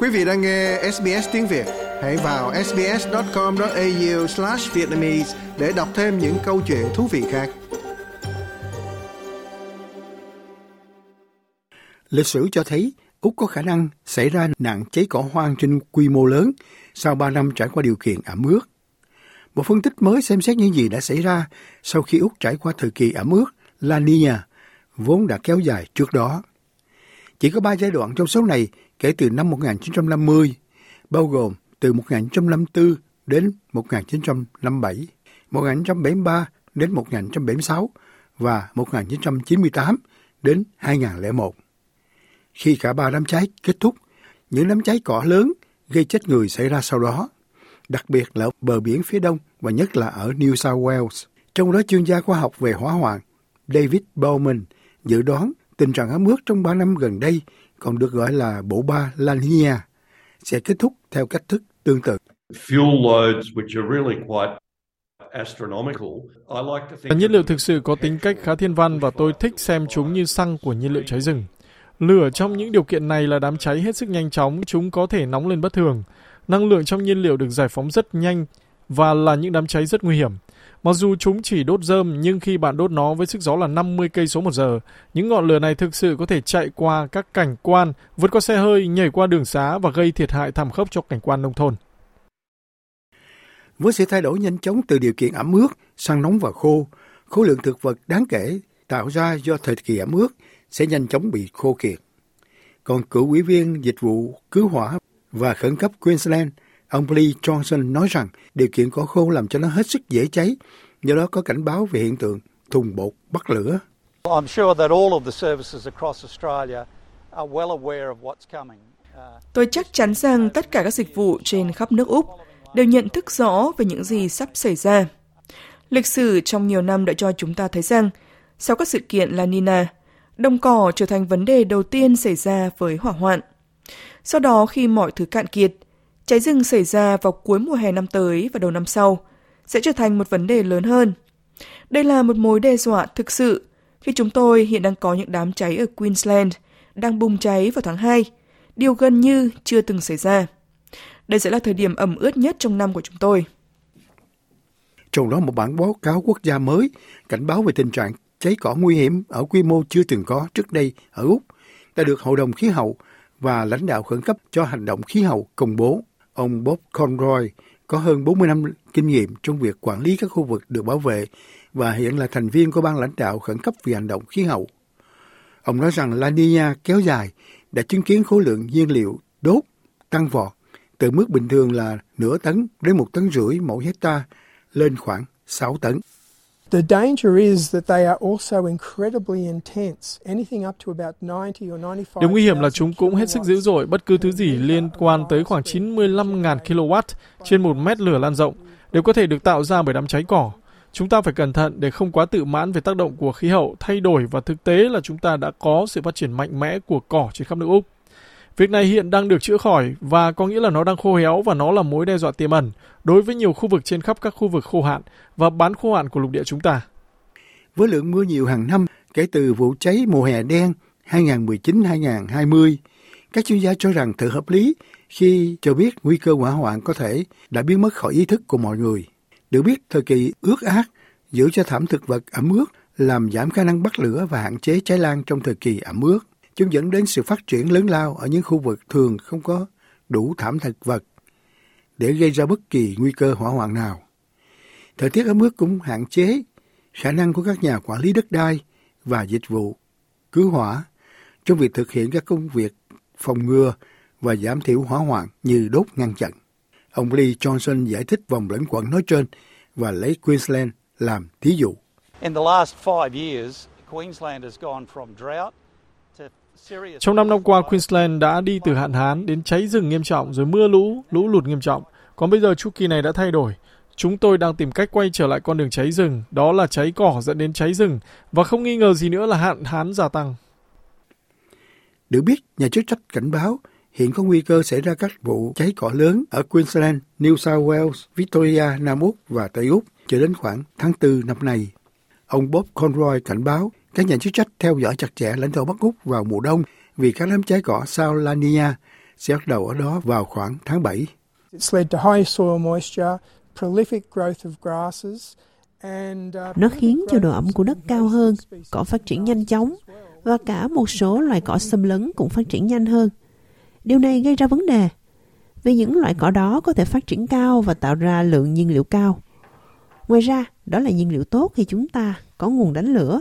Quý vị đang nghe SBS tiếng Việt, hãy vào sbs.com.au/vietnamese để đọc thêm những câu chuyện thú vị khác. Lịch sử cho thấy Úc có khả năng xảy ra nạn cháy cỏ hoang trên quy mô lớn sau 3 năm trải qua điều kiện ẩm ướt. Một phân tích mới xem xét những gì đã xảy ra sau khi Úc trải qua thời kỳ ẩm ướt La Nina, vốn đã kéo dài trước đó. Chỉ có ba giai đoạn trong số này kể từ năm 1950, bao gồm từ 1954 đến 1957, 1973 đến 1976 và 1998 đến 2001. Khi cả ba đám cháy kết thúc, những đám cháy cỏ lớn gây chết người xảy ra sau đó, đặc biệt là ở bờ biển phía đông và nhất là ở New South Wales. Trong đó chuyên gia khoa học về hỏa hoạn David Bowman dự đoán tình trạng ấm ướt trong 3 năm gần đây còn được gọi là bộ ba La Nina sẽ kết thúc theo cách thức tương tự. Fuel loads which are really quite Nhiên liệu thực sự có tính cách khá thiên văn và tôi thích xem chúng như xăng của nhiên liệu cháy rừng. Lửa trong những điều kiện này là đám cháy hết sức nhanh chóng, chúng có thể nóng lên bất thường. Năng lượng trong nhiên liệu được giải phóng rất nhanh và là những đám cháy rất nguy hiểm. Mặc dù chúng chỉ đốt rơm nhưng khi bạn đốt nó với sức gió là 50 cây số một giờ, những ngọn lửa này thực sự có thể chạy qua các cảnh quan, vượt qua xe hơi, nhảy qua đường xá và gây thiệt hại thảm khốc cho cảnh quan nông thôn. Với sự thay đổi nhanh chóng từ điều kiện ẩm ướt sang nóng và khô, khối lượng thực vật đáng kể tạo ra do thời kỳ ẩm ướt sẽ nhanh chóng bị khô kiệt. Còn cựu ủy viên dịch vụ cứu hỏa và khẩn cấp Queensland, ông Lee Johnson nói rằng điều kiện cỏ khô làm cho nó hết sức dễ cháy, do đó có cảnh báo về hiện tượng thùng bột bắt lửa. I'm sure that all of the services across Australia are well aware of what's coming. Uh, Tôi chắc chắn rằng tất cả các dịch vụ trên khắp nước Úc đều nhận thức rõ về những gì sắp xảy ra. Lịch sử trong nhiều năm đã cho chúng ta thấy rằng, sau các sự kiện La Nina, đồng cỏ trở thành vấn đề đầu tiên xảy ra với hỏa hoạn. Sau đó khi mọi thứ cạn kiệt, cháy rừng xảy ra vào cuối mùa hè năm tới và đầu năm sau sẽ trở thành một vấn đề lớn hơn. Đây là một mối đe dọa thực sự khi chúng tôi hiện đang có những đám cháy ở Queensland đang bùng cháy vào tháng 2, điều gần như chưa từng xảy ra. Đây sẽ là thời điểm ẩm ướt nhất trong năm của chúng tôi. Trong đó một bản báo cáo quốc gia mới cảnh báo về tình trạng cháy cỏ nguy hiểm ở quy mô chưa từng có trước đây ở Úc đã được Hội đồng Khí hậu và lãnh đạo khẩn cấp cho hành động khí hậu công bố. Ông Bob Conroy có hơn 40 năm kinh nghiệm trong việc quản lý các khu vực được bảo vệ và hiện là thành viên của ban lãnh đạo khẩn cấp vì hành động khí hậu. Ông nói rằng La Nina kéo dài đã chứng kiến khối lượng nhiên liệu đốt tăng vọt từ mức bình thường là nửa tấn đến một tấn rưỡi mỗi hecta lên khoảng 6 tấn. The danger is that they are also incredibly intense, anything up to about 90 or 95. Điều nguy hiểm là chúng cũng hết sức dữ dội, bất cứ thứ gì liên quan tới khoảng 95.000 kW trên một mét lửa lan rộng đều có thể được tạo ra bởi đám cháy cỏ. Chúng ta phải cẩn thận để không quá tự mãn về tác động của khí hậu thay đổi và thực tế là chúng ta đã có sự phát triển mạnh mẽ của cỏ trên khắp nước Úc. Việc này hiện đang được chữa khỏi và có nghĩa là nó đang khô héo và nó là mối đe dọa tiềm ẩn đối với nhiều khu vực trên khắp các khu vực khô hạn và bán khô hạn của lục địa chúng ta. Với lượng mưa nhiều hàng năm kể từ vụ cháy mùa hè đen 2019-2020, các chuyên gia cho rằng thật hợp lý khi cho biết nguy cơ hỏa hoạn có thể đã biến mất khỏi ý thức của mọi người. Được biết, thời kỳ ướt át giữ cho thảm thực vật ẩm ướt làm giảm khả năng bắt lửa và hạn chế cháy lan trong thời kỳ ẩm ướt. Chúng dẫn đến sự phát triển lớn lao ở những khu vực thường không có đủ thảm thực vật để gây ra bất kỳ nguy cơ hỏa hoạn nào. Thời tiết ấm ướt cũng hạn chế khả năng của các nhà quản lý đất đai và dịch vụ cứu hỏa trong việc thực hiện các công việc phòng ngừa và giảm thiểu hỏa hoạn như đốt ngăn chặn. Ông Lee Johnson giải thích vòng lẫn quẩn nói trên và lấy Queensland làm thí dụ. In the last five years, Queensland has gone from drought trong năm năm qua, Queensland đã đi từ hạn hán đến cháy rừng nghiêm trọng rồi mưa lũ, lũ lụt nghiêm trọng. Còn bây giờ chu kỳ này đã thay đổi. Chúng tôi đang tìm cách quay trở lại con đường cháy rừng, đó là cháy cỏ dẫn đến cháy rừng và không nghi ngờ gì nữa là hạn hán gia tăng. Được biết, nhà chức trách cảnh báo hiện có nguy cơ xảy ra các vụ cháy cỏ lớn ở Queensland, New South Wales, Victoria, Nam Úc và Tây Úc cho đến khoảng tháng 4 năm nay. Ông Bob Conroy cảnh báo các nhà chức trách theo dõi chặt chẽ lãnh thổ Bắc Úc vào mùa đông vì các đám cháy cỏ sau La Nina sẽ bắt đầu ở đó vào khoảng tháng 7. Nó khiến cho độ ẩm của đất cao hơn, cỏ phát triển nhanh chóng và cả một số loài cỏ xâm lấn cũng phát triển nhanh hơn. Điều này gây ra vấn đề vì những loại cỏ đó có thể phát triển cao và tạo ra lượng nhiên liệu cao. Ngoài ra, đó là nhiên liệu tốt khi chúng ta có nguồn đánh lửa.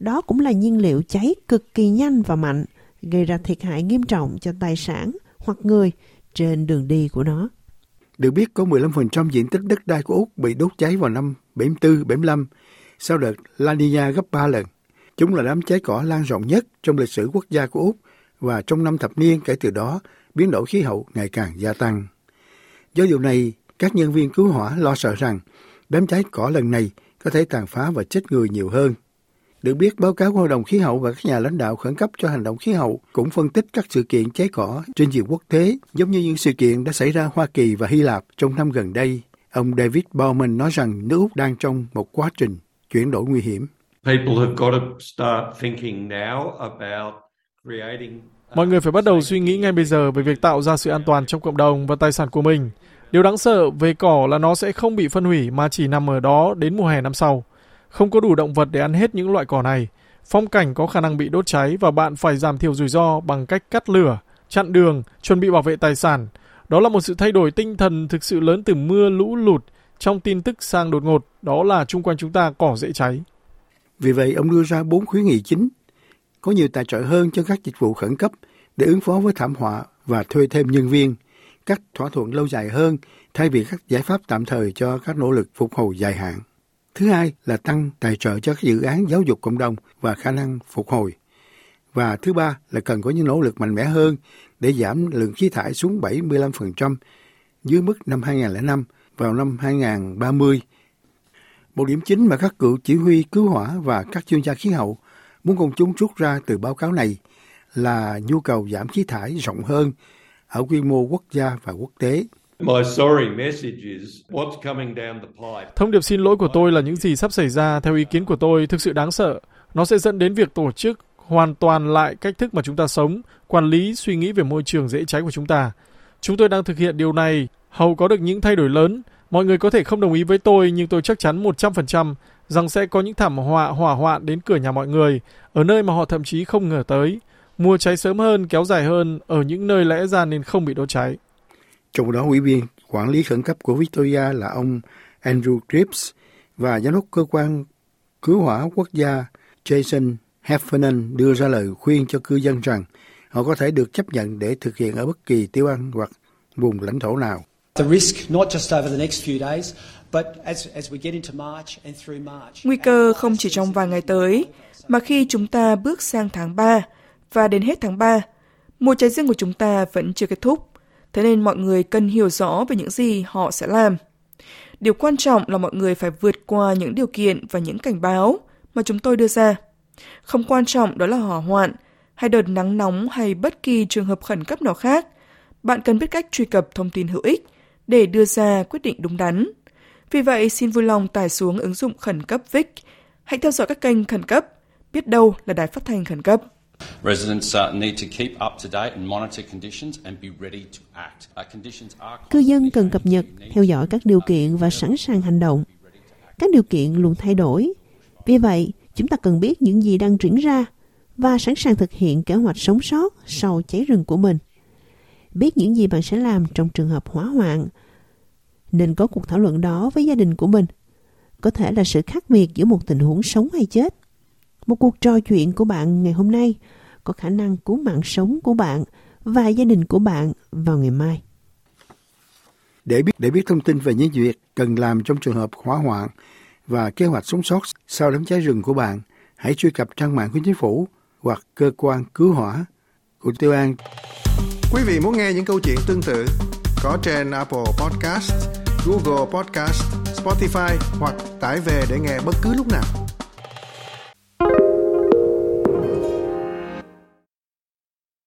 Đó cũng là nhiên liệu cháy cực kỳ nhanh và mạnh, gây ra thiệt hại nghiêm trọng cho tài sản hoặc người trên đường đi của nó. Được biết có 15% diện tích đất đai của Úc bị đốt cháy vào năm 74-75 sau đợt La Nina gấp 3 lần. Chúng là đám cháy cỏ lan rộng nhất trong lịch sử quốc gia của Úc và trong năm thập niên kể từ đó, biến đổi khí hậu ngày càng gia tăng. Do điều này, các nhân viên cứu hỏa lo sợ rằng đám cháy cỏ lần này có thể tàn phá và chết người nhiều hơn. Được biết, báo cáo của Hội đồng Khí hậu và các nhà lãnh đạo khẩn cấp cho hành động khí hậu cũng phân tích các sự kiện cháy cỏ trên diện quốc tế, giống như những sự kiện đã xảy ra Hoa Kỳ và Hy Lạp trong năm gần đây. Ông David Bowman nói rằng nước Úc đang trong một quá trình chuyển đổi nguy hiểm. Mọi người phải bắt đầu suy nghĩ ngay bây giờ về việc tạo ra sự an toàn trong cộng đồng và tài sản của mình. Điều đáng sợ về cỏ là nó sẽ không bị phân hủy mà chỉ nằm ở đó đến mùa hè năm sau. Không có đủ động vật để ăn hết những loại cỏ này. Phong cảnh có khả năng bị đốt cháy và bạn phải giảm thiểu rủi ro bằng cách cắt lửa, chặn đường, chuẩn bị bảo vệ tài sản. Đó là một sự thay đổi tinh thần thực sự lớn từ mưa lũ lụt trong tin tức sang đột ngột, đó là chung quanh chúng ta cỏ dễ cháy. Vì vậy, ông đưa ra bốn khuyến nghị chính. Có nhiều tài trợ hơn cho các dịch vụ khẩn cấp để ứng phó với thảm họa và thuê thêm nhân viên, các thỏa thuận lâu dài hơn thay vì các giải pháp tạm thời cho các nỗ lực phục hồi dài hạn. Thứ hai là tăng tài trợ cho các dự án giáo dục cộng đồng và khả năng phục hồi. Và thứ ba là cần có những nỗ lực mạnh mẽ hơn để giảm lượng khí thải xuống 75% dưới mức năm 2005 vào năm 2030. Một điểm chính mà các cựu chỉ huy cứu hỏa và các chuyên gia khí hậu muốn công chúng rút ra từ báo cáo này là nhu cầu giảm khí thải rộng hơn ở quy mô quốc gia và quốc tế. Thông điệp xin lỗi của tôi là những gì sắp xảy ra theo ý kiến của tôi thực sự đáng sợ. Nó sẽ dẫn đến việc tổ chức hoàn toàn lại cách thức mà chúng ta sống, quản lý, suy nghĩ về môi trường dễ cháy của chúng ta. Chúng tôi đang thực hiện điều này, hầu có được những thay đổi lớn. Mọi người có thể không đồng ý với tôi, nhưng tôi chắc chắn 100% rằng sẽ có những thảm họa hỏa hoạn đến cửa nhà mọi người, ở nơi mà họ thậm chí không ngờ tới. Mùa cháy sớm hơn, kéo dài hơn, ở những nơi lẽ ra nên không bị đốt cháy. Trong đó, ủy viên quản lý khẩn cấp của Victoria là ông Andrew Cripps và giám đốc cơ quan cứu hỏa quốc gia Jason Heffernan đưa ra lời khuyên cho cư dân rằng họ có thể được chấp nhận để thực hiện ở bất kỳ tiêu ăn hoặc vùng lãnh thổ nào. Nguy cơ không chỉ trong vài ngày tới, mà khi chúng ta bước sang tháng 3 và đến hết tháng 3, mùa cháy rừng của chúng ta vẫn chưa kết thúc. Thế nên mọi người cần hiểu rõ về những gì họ sẽ làm. Điều quan trọng là mọi người phải vượt qua những điều kiện và những cảnh báo mà chúng tôi đưa ra. Không quan trọng đó là hỏa hoạn, hay đợt nắng nóng hay bất kỳ trường hợp khẩn cấp nào khác. Bạn cần biết cách truy cập thông tin hữu ích để đưa ra quyết định đúng đắn. Vì vậy, xin vui lòng tải xuống ứng dụng khẩn cấp VIC. Hãy theo dõi các kênh khẩn cấp, biết đâu là đài phát thanh khẩn cấp. Cư dân cần cập nhật, theo dõi các điều kiện và sẵn sàng hành động. Các điều kiện luôn thay đổi. Vì vậy, chúng ta cần biết những gì đang diễn ra và sẵn sàng thực hiện kế hoạch sống sót sau cháy rừng của mình. Biết những gì bạn sẽ làm trong trường hợp hỏa hoạn. Nên có cuộc thảo luận đó với gia đình của mình. Có thể là sự khác biệt giữa một tình huống sống hay chết một cuộc trò chuyện của bạn ngày hôm nay có khả năng cứu mạng sống của bạn và gia đình của bạn vào ngày mai. Để biết để biết thông tin về những việc cần làm trong trường hợp hỏa hoạn và kế hoạch sống sót sau đám cháy rừng của bạn, hãy truy cập trang mạng của chính phủ hoặc cơ quan cứu hỏa của Tiêu An. Quý vị muốn nghe những câu chuyện tương tự có trên Apple Podcast, Google Podcast, Spotify hoặc tải về để nghe bất cứ lúc nào.